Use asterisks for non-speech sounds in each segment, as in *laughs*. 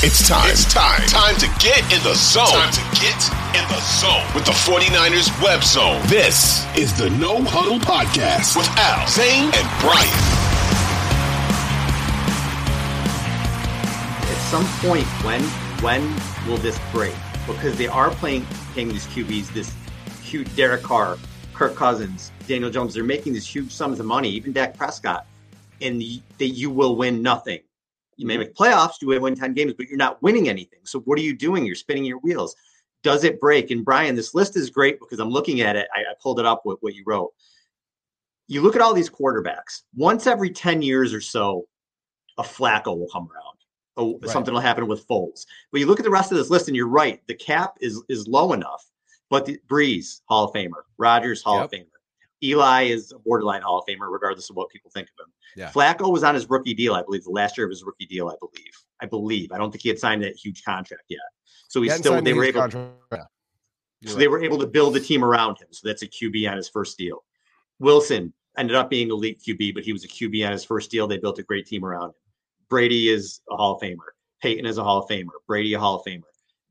It's time. It's time. Time to get in the zone. Time to get in the zone with the 49ers web zone. This is the No Huddle Podcast with Al, Zane, and Brian. At some point, when when will this break? Because they are playing paying these QBs this huge Derek Carr, Kirk Cousins, Daniel Jones. They're making these huge sums of money, even Dak Prescott, and that you will win nothing you may mm-hmm. make playoffs, you may win 10 games, but you're not winning anything. So what are you doing? You're spinning your wheels. Does it break? And Brian, this list is great because I'm looking at it. I, I pulled it up with what you wrote. You look at all these quarterbacks. Once every 10 years or so, a Flacco will come around. Oh, right. something will happen with Foles. But you look at the rest of this list, and you're right. The cap is is low enough. But the, Brees, Hall of Famer. Rodgers Hall yep. of Famer. Eli is a borderline Hall of Famer, regardless of what people think of him. Yeah. Flacco was on his rookie deal, I believe, the last year of his rookie deal, I believe. I believe. I don't think he had signed that huge contract yet. So he's still they were able contract. so right. they were able to build a team around him. So that's a QB on his first deal. Wilson ended up being elite QB, but he was a QB on his first deal. They built a great team around him. Brady is a Hall of Famer. Peyton is a Hall of Famer. Brady a Hall of Famer.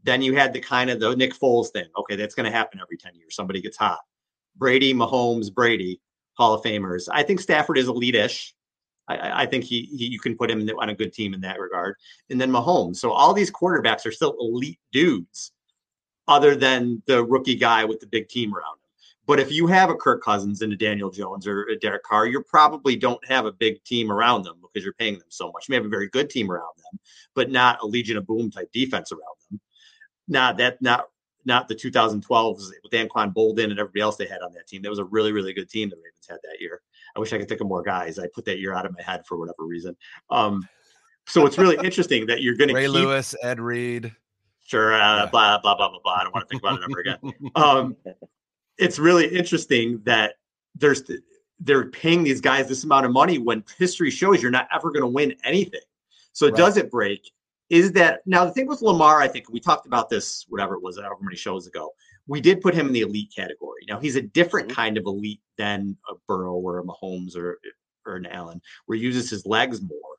Then you had the kind of the Nick Foles thing. Okay, that's going to happen every 10 years. Somebody gets hot. Brady, Mahomes, Brady, Hall of Famers. I think Stafford is elite-ish. I, I think he, he, you can put him on a good team in that regard. And then Mahomes. So all these quarterbacks are still elite dudes, other than the rookie guy with the big team around him. But if you have a Kirk Cousins and a Daniel Jones or a Derek Carr, you probably don't have a big team around them because you're paying them so much. You may have a very good team around them, but not a Legion of Boom type defense around them. Not that not not the 2012s with Anquan Boldin and everybody else they had on that team. That was a really, really good team the Ravens had that year. I wish I could think of more guys. I put that year out of my head for whatever reason. Um, so it's really interesting that you're going to Ray keep, Lewis, Ed Reed. Sure, uh, yeah. blah blah blah blah blah. I don't want to think about it ever again. Um, it's really interesting that there's they're paying these guys this amount of money when history shows you're not ever going to win anything. So right. does it break? Is that now the thing with Lamar, I think we talked about this, whatever it was, however many shows ago. We did put him in the elite category. Now he's a different mm-hmm. kind of elite than a Burrow or a Mahomes or or an Allen, where he uses his legs more.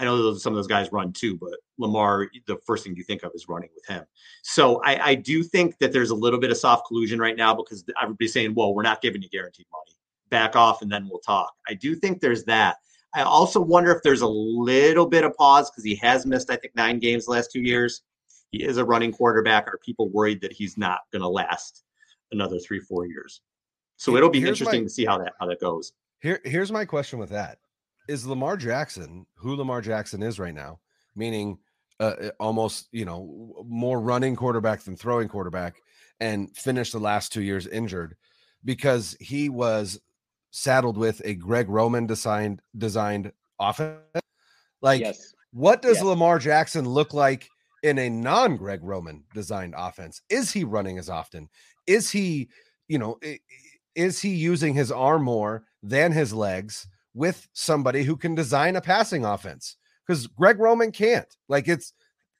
I know those, some of those guys run too, but Lamar, the first thing you think of is running with him. So I, I do think that there's a little bit of soft collusion right now because everybody's saying, well, we're not giving you guaranteed money. Back off and then we'll talk. I do think there's that. I also wonder if there's a little bit of pause because he has missed, I think, nine games the last two years. He is a running quarterback. Are people worried that he's not going to last another three, four years? So it'll be here's interesting my, to see how that how that goes. Here, here's my question with that: Is Lamar Jackson who Lamar Jackson is right now? Meaning, uh, uh almost you know more running quarterback than throwing quarterback, and finished the last two years injured because he was saddled with a Greg Roman designed designed offense. Like, yes. what does yes. Lamar Jackson look like in a non Greg Roman designed offense? Is he running as often? Is he, you know, is he using his arm more than his legs with somebody who can design a passing offense? Because Greg Roman can't. Like, it's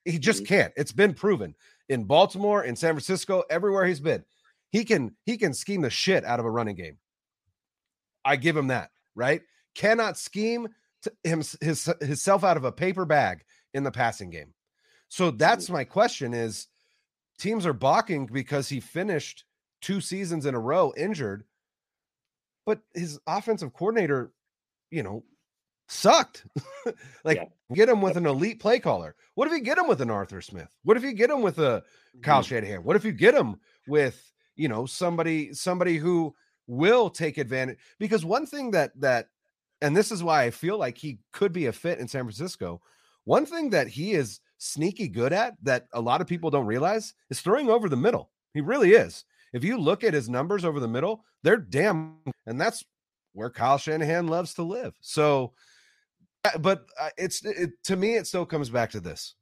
he just mm-hmm. can't. It's been proven in Baltimore, in San Francisco, everywhere he's been. He can he can scheme the shit out of a running game. I give him that, right? Cannot scheme him his himself out of a paper bag in the passing game. So that's my question is teams are balking because he finished two seasons in a row injured, but his offensive coordinator, you know, sucked. *laughs* like yeah. get him with an elite play caller. What if you get him with an Arthur Smith? What if you get him with a Kyle mm-hmm. Shanahan? What if you get him with, you know, somebody somebody who will take advantage because one thing that that and this is why I feel like he could be a fit in San Francisco. One thing that he is sneaky good at that a lot of people don't realize is throwing over the middle. He really is. If you look at his numbers over the middle, they're damn and that's where Kyle Shanahan loves to live. So uh, but uh, it's it, to me it still comes back to this.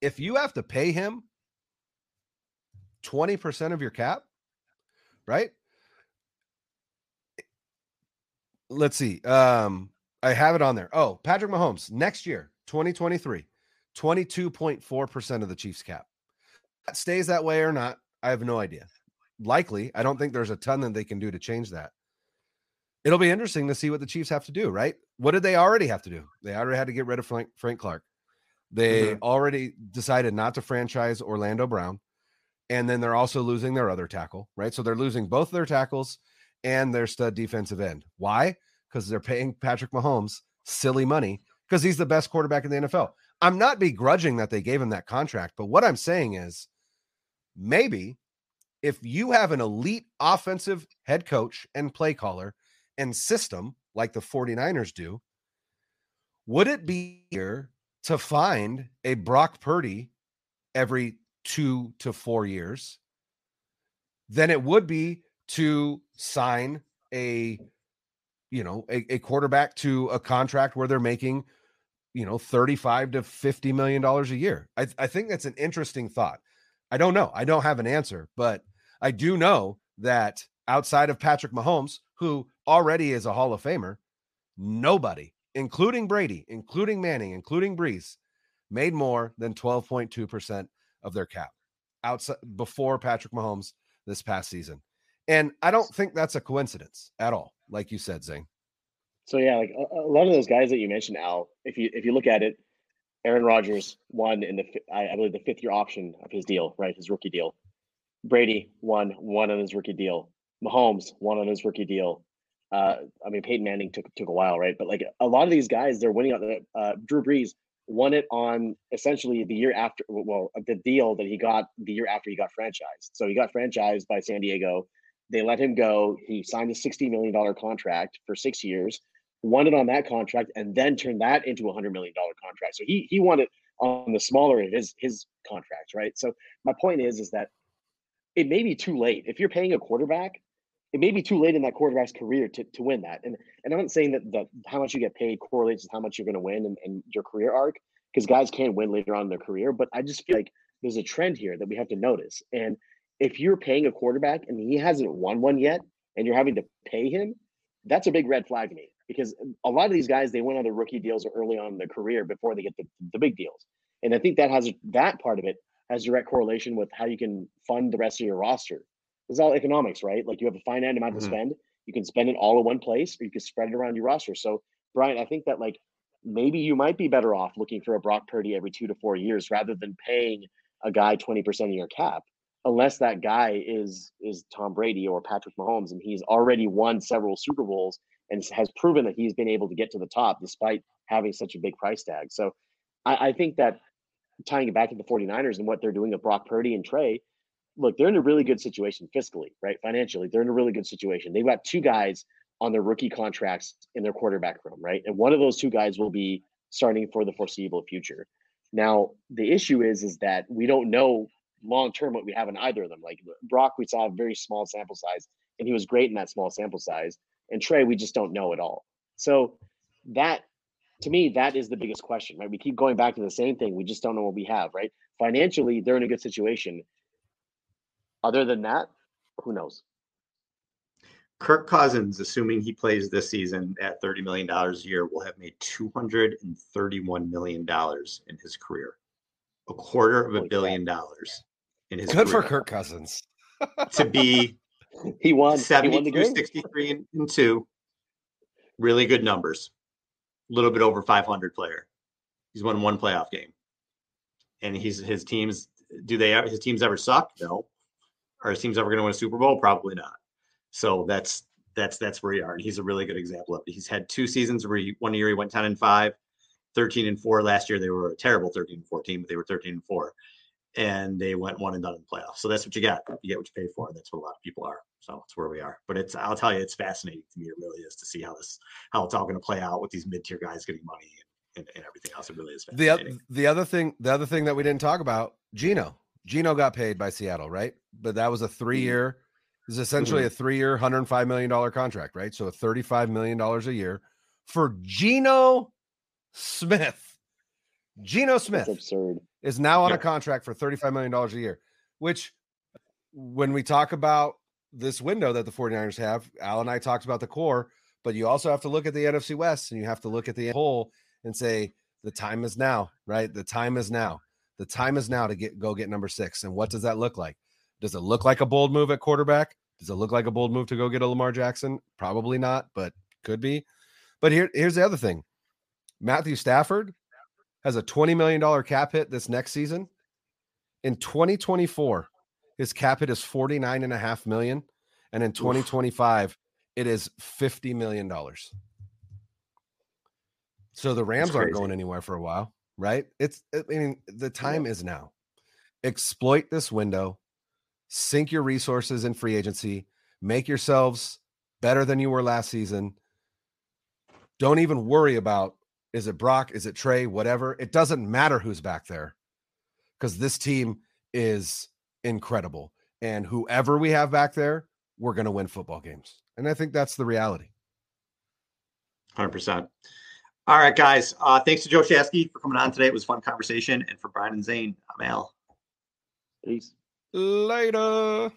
If you have to pay him 20% of your cap, right? Let's see. Um, I have it on there. Oh, Patrick Mahomes next year, 2023, 22.4% of the Chiefs cap. That stays that way or not, I have no idea. Likely, I don't think there's a ton that they can do to change that. It'll be interesting to see what the Chiefs have to do, right? What did they already have to do? They already had to get rid of Frank, Frank Clark. They mm-hmm. already decided not to franchise Orlando Brown. And then they're also losing their other tackle, right? So they're losing both their tackles and their stud defensive end. Why? Because they're paying Patrick Mahomes silly money because he's the best quarterback in the NFL. I'm not begrudging that they gave him that contract, but what I'm saying is maybe if you have an elite offensive head coach and play caller and system like the 49ers do, would it be here to find a Brock Purdy every two to four years than it would be to sign a you know a, a quarterback to a contract where they're making you know 35 to 50 million dollars a year. I, I think that's an interesting thought. I don't know. I don't have an answer but i do know that outside of patrick mahomes who already is a hall of famer nobody including brady including manning including brees made more than 12.2% of their cap outside before patrick mahomes this past season and i don't think that's a coincidence at all like you said zane so yeah, like a, a, lot of those guys that you mentioned, Al. If you if you look at it, Aaron Rodgers won in the I, believe the fifth year option of his deal, right? His rookie deal. Brady won one on his rookie deal. Mahomes won on his rookie deal. Uh, I mean, Peyton Manning took took a while, right? But like a lot of these guys, they're winning on the uh, Drew Brees won it on essentially the year after, well, the deal that he got the year after he got franchised. So he got franchised by San Diego. They let him go. He signed a $60 million contract for six years won it on that contract, and then turned that into a hundred million dollar contract. So he he won it on the smaller of his his contracts, right? So my point is is that it may be too late if you're paying a quarterback. It may be too late in that quarterback's career to, to win that. And and I'm not saying that, that how much you get paid correlates with how much you're going to win and, and your career arc, because guys can win later on in their career. But I just feel like there's a trend here that we have to notice. And if you're paying a quarterback and he hasn't won one yet, and you're having to pay him, that's a big red flag to me because a lot of these guys they went on the rookie deals early on in their career before they get the, the big deals. And i think that has that part of it has direct correlation with how you can fund the rest of your roster. It's all economics right? Like you have a finite amount mm-hmm. to spend. You can spend it all in one place or you can spread it around your roster. So brian i think that like maybe you might be better off looking for a brock purdy every two to four years rather than paying a guy 20% of your cap unless that guy is is tom brady or patrick mahomes and he's already won several super bowls and has proven that he's been able to get to the top despite having such a big price tag. So I, I think that tying it back to the 49ers and what they're doing with Brock Purdy and Trey, look, they're in a really good situation fiscally, right? Financially, they're in a really good situation. They've got two guys on their rookie contracts in their quarterback room, right? And one of those two guys will be starting for the foreseeable future. Now, the issue is is that we don't know long term what we have in either of them. Like Brock, we saw a very small sample size, and he was great in that small sample size. And Trey, we just don't know at all. So that to me, that is the biggest question, right? We keep going back to the same thing. We just don't know what we have, right? Financially, they're in a good situation. Other than that, who knows? Kirk Cousins, assuming he plays this season at $30 million a year, will have made $231 million in his career. A quarter of a billion dollars in his Good career. for Kirk Cousins. to be *laughs* he won 72, he won 63 and 2. Really good numbers. A little bit over 500 player. He's won one playoff game. And he's his teams do they his teams ever suck? No. Are his teams ever going to win a Super Bowl? Probably not. So that's that's that's where he are. And he's a really good example of it. He's had two seasons where he, one year he went 10 and 5, 13 and 4. Last year they were a terrible 13 and 14, but they were 13 and 4 and they went one and done in the playoffs. So that's what you got. You get what you pay for. That's what a lot of people are. So that's where we are. But it's I'll tell you, it's fascinating to me. It really is to see how this how it's all going to play out with these mid tier guys getting money and, and, and, everything else. It really is The the other thing the other thing that we didn't talk about Geno Geno got paid by Seattle, right? But that was a three mm-hmm. year. Is essentially mm-hmm. a three year, hundred five million dollar contract, right? So thirty five million dollars a year for Geno Smith. Geno Smith. That's absurd is now on a contract for $35 million a year, which when we talk about this window that the 49ers have, Al and I talked about the core, but you also have to look at the NFC West and you have to look at the whole and say the time is now, right? The time is now. The time is now to get go get number six. And what does that look like? Does it look like a bold move at quarterback? Does it look like a bold move to go get a Lamar Jackson? Probably not, but could be. But here, here's the other thing. Matthew Stafford has a $20 million cap hit this next season. In 2024, his cap hit is 49 and a half million. And in 2025, Oof. it is $50 million. So the Rams aren't going anywhere for a while, right? It's, I mean, the time yeah. is now. Exploit this window, sink your resources in free agency, make yourselves better than you were last season. Don't even worry about is it Brock, is it Trey, whatever. It doesn't matter who's back there because this team is incredible. And whoever we have back there, we're going to win football games. And I think that's the reality. 100%. All right, guys. Uh, thanks to Joe Shasky for coming on today. It was fun conversation. And for Brian and Zane, I'm Al. Peace. Later.